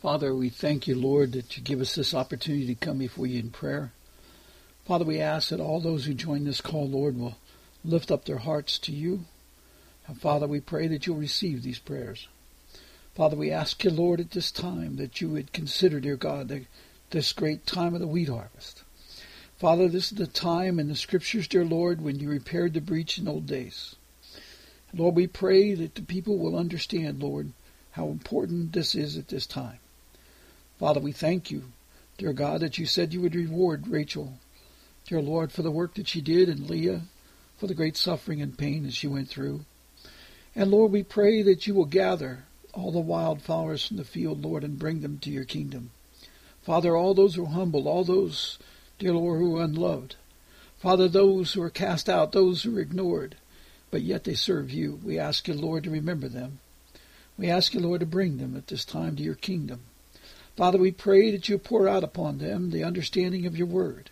Father, we thank you, Lord, that you give us this opportunity to come before you in prayer. Father, we ask that all those who join this call, Lord, will lift up their hearts to you. And Father, we pray that you'll receive these prayers. Father, we ask you, Lord, at this time that you would consider, dear God, the, this great time of the wheat harvest. Father, this is the time in the scriptures, dear Lord, when you repaired the breach in old days. Lord, we pray that the people will understand, Lord, how important this is at this time. Father, we thank you, dear God, that you said you would reward Rachel, dear Lord, for the work that she did, and Leah for the great suffering and pain that she went through. And Lord, we pray that you will gather all the wildflowers from the field, Lord, and bring them to your kingdom. Father, all those who are humble, all those, dear Lord, who are unloved. Father, those who are cast out, those who are ignored, but yet they serve you. We ask you, Lord, to remember them. We ask you, Lord, to bring them at this time to your kingdom. Father, we pray that you pour out upon them the understanding of your word.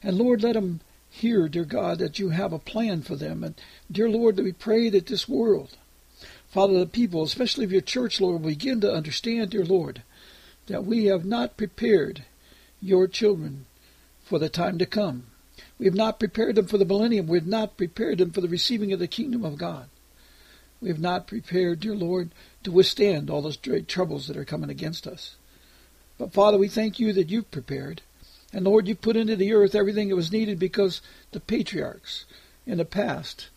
And Lord, let them hear, dear God, that you have a plan for them. And dear Lord, that we pray that this world, Father, the people, especially of your church, Lord, will begin to understand, dear Lord, that we have not prepared your children for the time to come. We have not prepared them for the millennium. We have not prepared them for the receiving of the kingdom of God. We have not prepared, dear Lord, to withstand all those great troubles that are coming against us. But Father, we thank you that you've prepared. And Lord, you put into the earth everything that was needed because the patriarchs in the past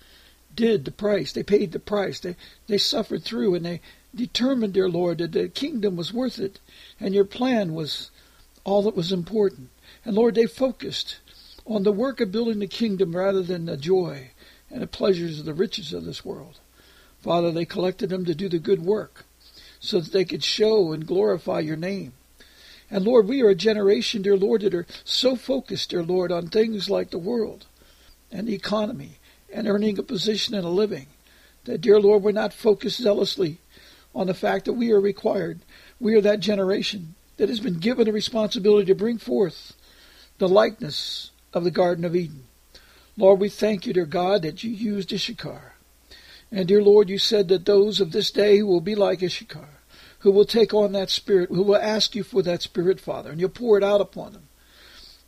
did the price. They paid the price. They, they suffered through and they determined, dear Lord, that the kingdom was worth it. And your plan was all that was important. And Lord, they focused on the work of building the kingdom rather than the joy and the pleasures of the riches of this world. Father, they collected them to do the good work so that they could show and glorify your name. And Lord, we are a generation, dear Lord, that are so focused, dear Lord, on things like the world and the economy and earning a position and a living that, dear Lord, we're not focused zealously on the fact that we are required. We are that generation that has been given a responsibility to bring forth the likeness of the Garden of Eden. Lord, we thank you, dear God, that you used Issachar. And dear Lord, you said that those of this day will be like Issachar who will take on that spirit, who will ask you for that spirit, Father, and you'll pour it out upon them.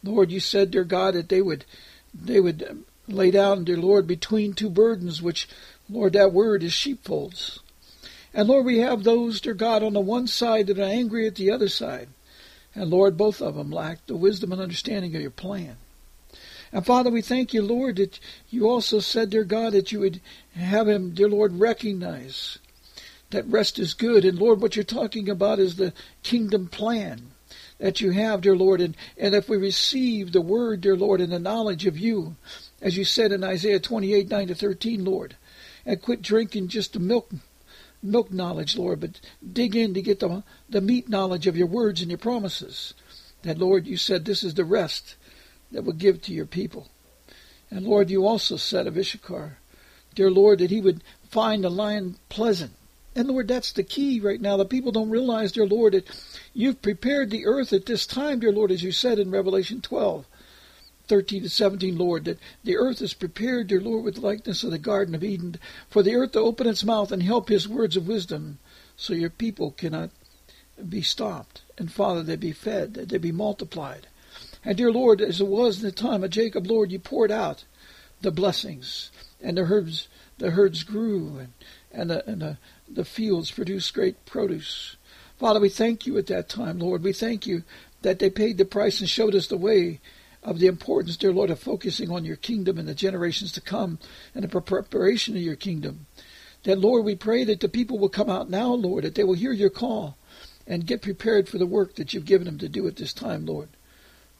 Lord, you said, dear God, that they would they would lay down, dear Lord, between two burdens, which, Lord, that word is sheepfolds. And Lord, we have those, dear God, on the one side that are angry at the other side. And Lord, both of them lack the wisdom and understanding of your plan. And Father, we thank you, Lord, that you also said, dear God, that you would have him, dear Lord, recognize that rest is good. And Lord, what you're talking about is the kingdom plan that you have, dear Lord. And, and if we receive the word, dear Lord, and the knowledge of you, as you said in Isaiah 28, 9 to 13, Lord, and quit drinking just the milk milk knowledge, Lord, but dig in to get the, the meat knowledge of your words and your promises. That, Lord, you said this is the rest that will give to your people. And Lord, you also said of Issachar, dear Lord, that he would find the lion pleasant and Lord, that's the key right now. The people don't realize, dear Lord, that you've prepared the earth at this time, dear Lord, as you said in Revelation 12, 13 to 17, Lord, that the earth is prepared, dear Lord, with the likeness of the Garden of Eden, for the earth to open its mouth and help his words of wisdom, so your people cannot be stopped. And Father, they be fed, that they be multiplied. And dear Lord, as it was in the time of Jacob, Lord, you poured out the blessings, and the herds, the herds grew, and, and the, and the the fields produced great produce. Father, we thank you at that time, Lord. We thank you that they paid the price and showed us the way of the importance, dear Lord, of focusing on your kingdom and the generations to come and the preparation of your kingdom. That, Lord, we pray that the people will come out now, Lord, that they will hear your call and get prepared for the work that you've given them to do at this time, Lord,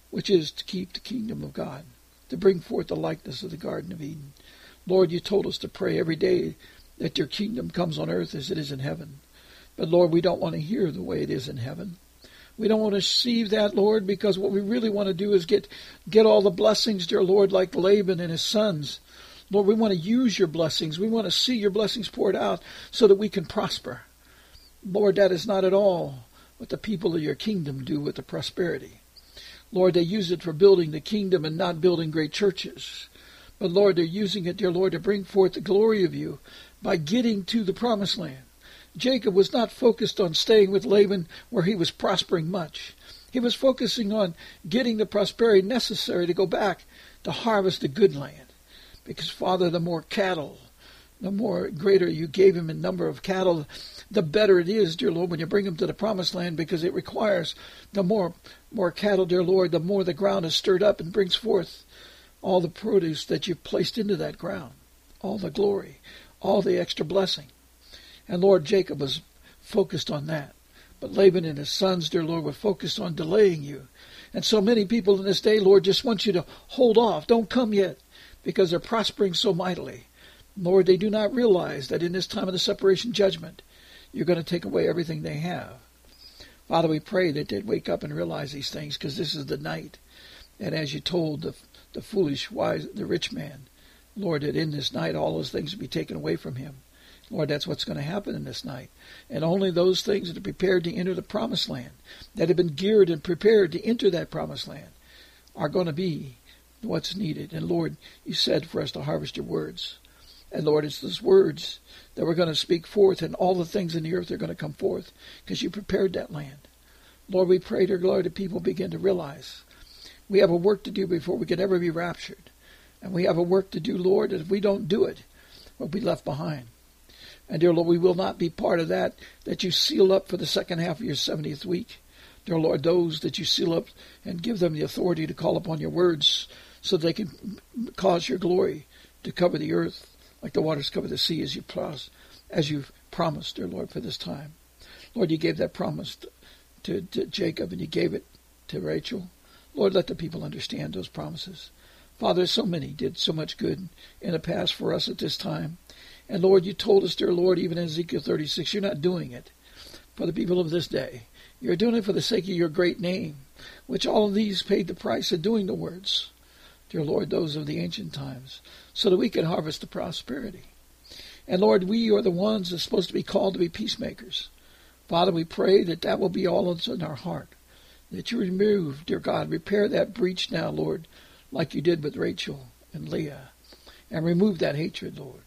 which is to keep the kingdom of God, to bring forth the likeness of the Garden of Eden. Lord, you told us to pray every day that your kingdom comes on earth as it is in heaven. But Lord, we don't want to hear the way it is in heaven. We don't want to receive that, Lord, because what we really want to do is get get all the blessings, dear Lord, like Laban and his sons. Lord, we want to use your blessings. We want to see your blessings poured out so that we can prosper. Lord, that is not at all what the people of your kingdom do with the prosperity. Lord, they use it for building the kingdom and not building great churches. But Lord, they're using it, dear Lord, to bring forth the glory of you by getting to the promised land. Jacob was not focused on staying with Laban where he was prospering much. He was focusing on getting the prosperity necessary to go back to harvest the good land. Because, Father, the more cattle, the more greater you gave him in number of cattle, the better it is, dear Lord, when you bring them to the promised land, because it requires the more more cattle, dear Lord, the more the ground is stirred up and brings forth all the produce that you've placed into that ground, all the glory, all the extra blessing. And Lord Jacob was focused on that. But Laban and his sons, dear Lord, were focused on delaying you. And so many people in this day, Lord, just want you to hold off. Don't come yet because they're prospering so mightily. Lord, they do not realize that in this time of the separation judgment, you're going to take away everything they have. Father, we pray that they'd wake up and realize these things because this is the night. And as you told the, the foolish, wise, the rich man, Lord, that in this night all those things will be taken away from him. Lord, that's what's going to happen in this night. And only those things that are prepared to enter the promised land, that have been geared and prepared to enter that promised land, are going to be what's needed. And Lord, you said for us to harvest your words. And Lord, it's those words that we're going to speak forth, and all the things in the earth are going to come forth because you prepared that land. Lord, we pray, dear Lord, that people begin to realize we have a work to do before we can ever be raptured. And we have a work to do, Lord, and if we don't do it, we'll be left behind. And dear Lord, we will not be part of that that you seal up for the second half of your 70th week. Dear Lord, those that you seal up and give them the authority to call upon your words so they can cause your glory to cover the earth like the waters cover the sea as you promised, as you've promised, dear Lord, for this time. Lord, you gave that promise to, to Jacob and you gave it to Rachel. Lord, let the people understand those promises. Father, so many did so much good in the past for us at this time. And Lord, you told us, dear Lord, even in Ezekiel 36, you're not doing it for the people of this day. You're doing it for the sake of your great name, which all of these paid the price of doing the words, dear Lord, those of the ancient times, so that we can harvest the prosperity. And Lord, we are the ones that's supposed to be called to be peacemakers. Father, we pray that that will be all that's in our heart. That you remove, dear God, repair that breach now, Lord, like you did with Rachel and Leah. And remove that hatred, Lord.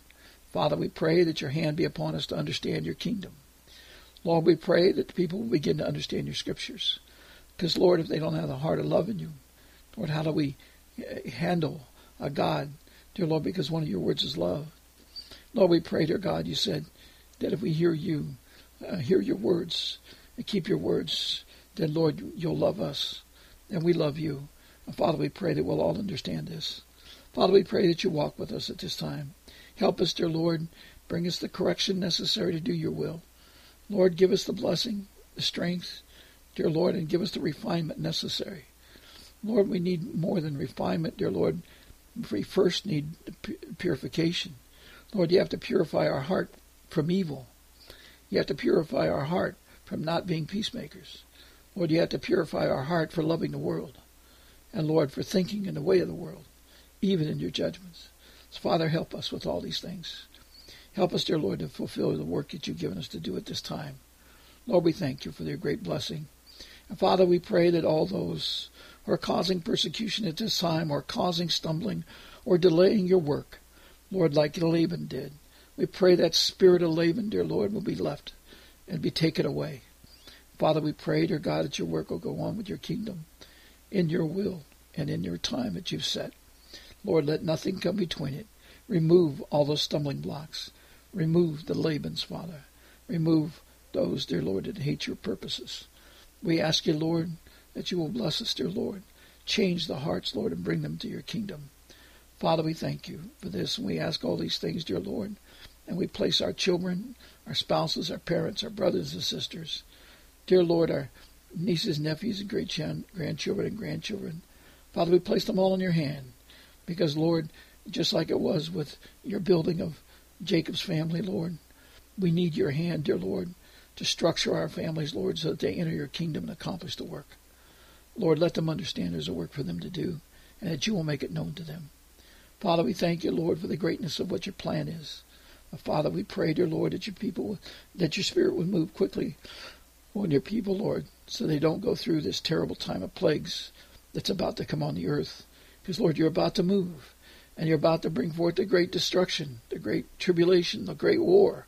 Father, we pray that your hand be upon us to understand your kingdom. Lord, we pray that the people will begin to understand your scriptures. Because, Lord, if they don't have the heart of loving you, Lord, how do we eh, handle a God, dear Lord, because one of your words is love. Lord, we pray, dear God, you said that if we hear you, uh, hear your words, and keep your words, then, Lord, you'll love us, and we love you. Father, we pray that we'll all understand this. Father, we pray that you walk with us at this time. Help us, dear Lord. Bring us the correction necessary to do your will. Lord, give us the blessing, the strength, dear Lord, and give us the refinement necessary. Lord, we need more than refinement, dear Lord. We first need purification. Lord, you have to purify our heart from evil. You have to purify our heart from not being peacemakers. Lord, you have to purify our heart for loving the world. And Lord, for thinking in the way of the world, even in your judgments. So, Father, help us with all these things. Help us, dear Lord, to fulfill the work that you've given us to do at this time. Lord, we thank you for your great blessing. And Father, we pray that all those who are causing persecution at this time or causing stumbling or delaying your work, Lord, like Laban did, we pray that spirit of Laban, dear Lord, will be left and be taken away. Father, we pray, dear God, that your work will go on with your kingdom in your will and in your time that you've set. Lord, let nothing come between it. Remove all those stumbling blocks. Remove the Labans, Father. Remove those, dear Lord, that hate your purposes. We ask you, Lord, that you will bless us, dear Lord. Change the hearts, Lord, and bring them to your kingdom. Father, we thank you for this, and we ask all these things, dear Lord. And we place our children, our spouses, our parents, our brothers and sisters, dear Lord, our nieces, nephews, and great grandchildren and grandchildren. Father, we place them all in your hand. Because, Lord, just like it was with your building of Jacob's family, Lord, we need your hand, dear Lord, to structure our families, Lord, so that they enter your kingdom and accomplish the work. Lord, let them understand there's a work for them to do and that you will make it known to them. Father, we thank you, Lord, for the greatness of what your plan is. Father, we pray, dear Lord, that your people, that your spirit would move quickly on your people, Lord, so they don't go through this terrible time of plagues that's about to come on the earth. Because, Lord, you're about to move, and you're about to bring forth the great destruction, the great tribulation, the great war.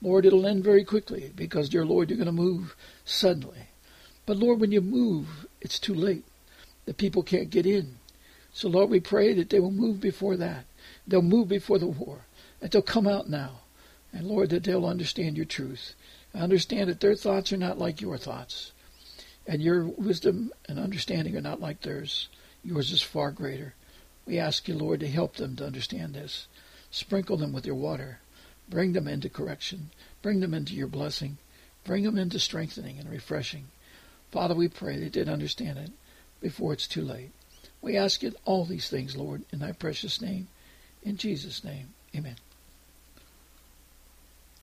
Lord, it'll end very quickly because, dear Lord, you're going to move suddenly. But Lord, when you move, it's too late. The people can't get in. So Lord, we pray that they will move before that. They'll move before the war. That they'll come out now. And Lord, that they'll understand your truth. I understand that their thoughts are not like your thoughts. And your wisdom and understanding are not like theirs. Yours is far greater. We ask you, Lord, to help them to understand this. Sprinkle them with your water. Bring them into correction. Bring them into your blessing. Bring them into strengthening and refreshing. Father, we pray they did understand it before it's too late. We ask you all these things, Lord, in thy precious name. In Jesus' name, amen.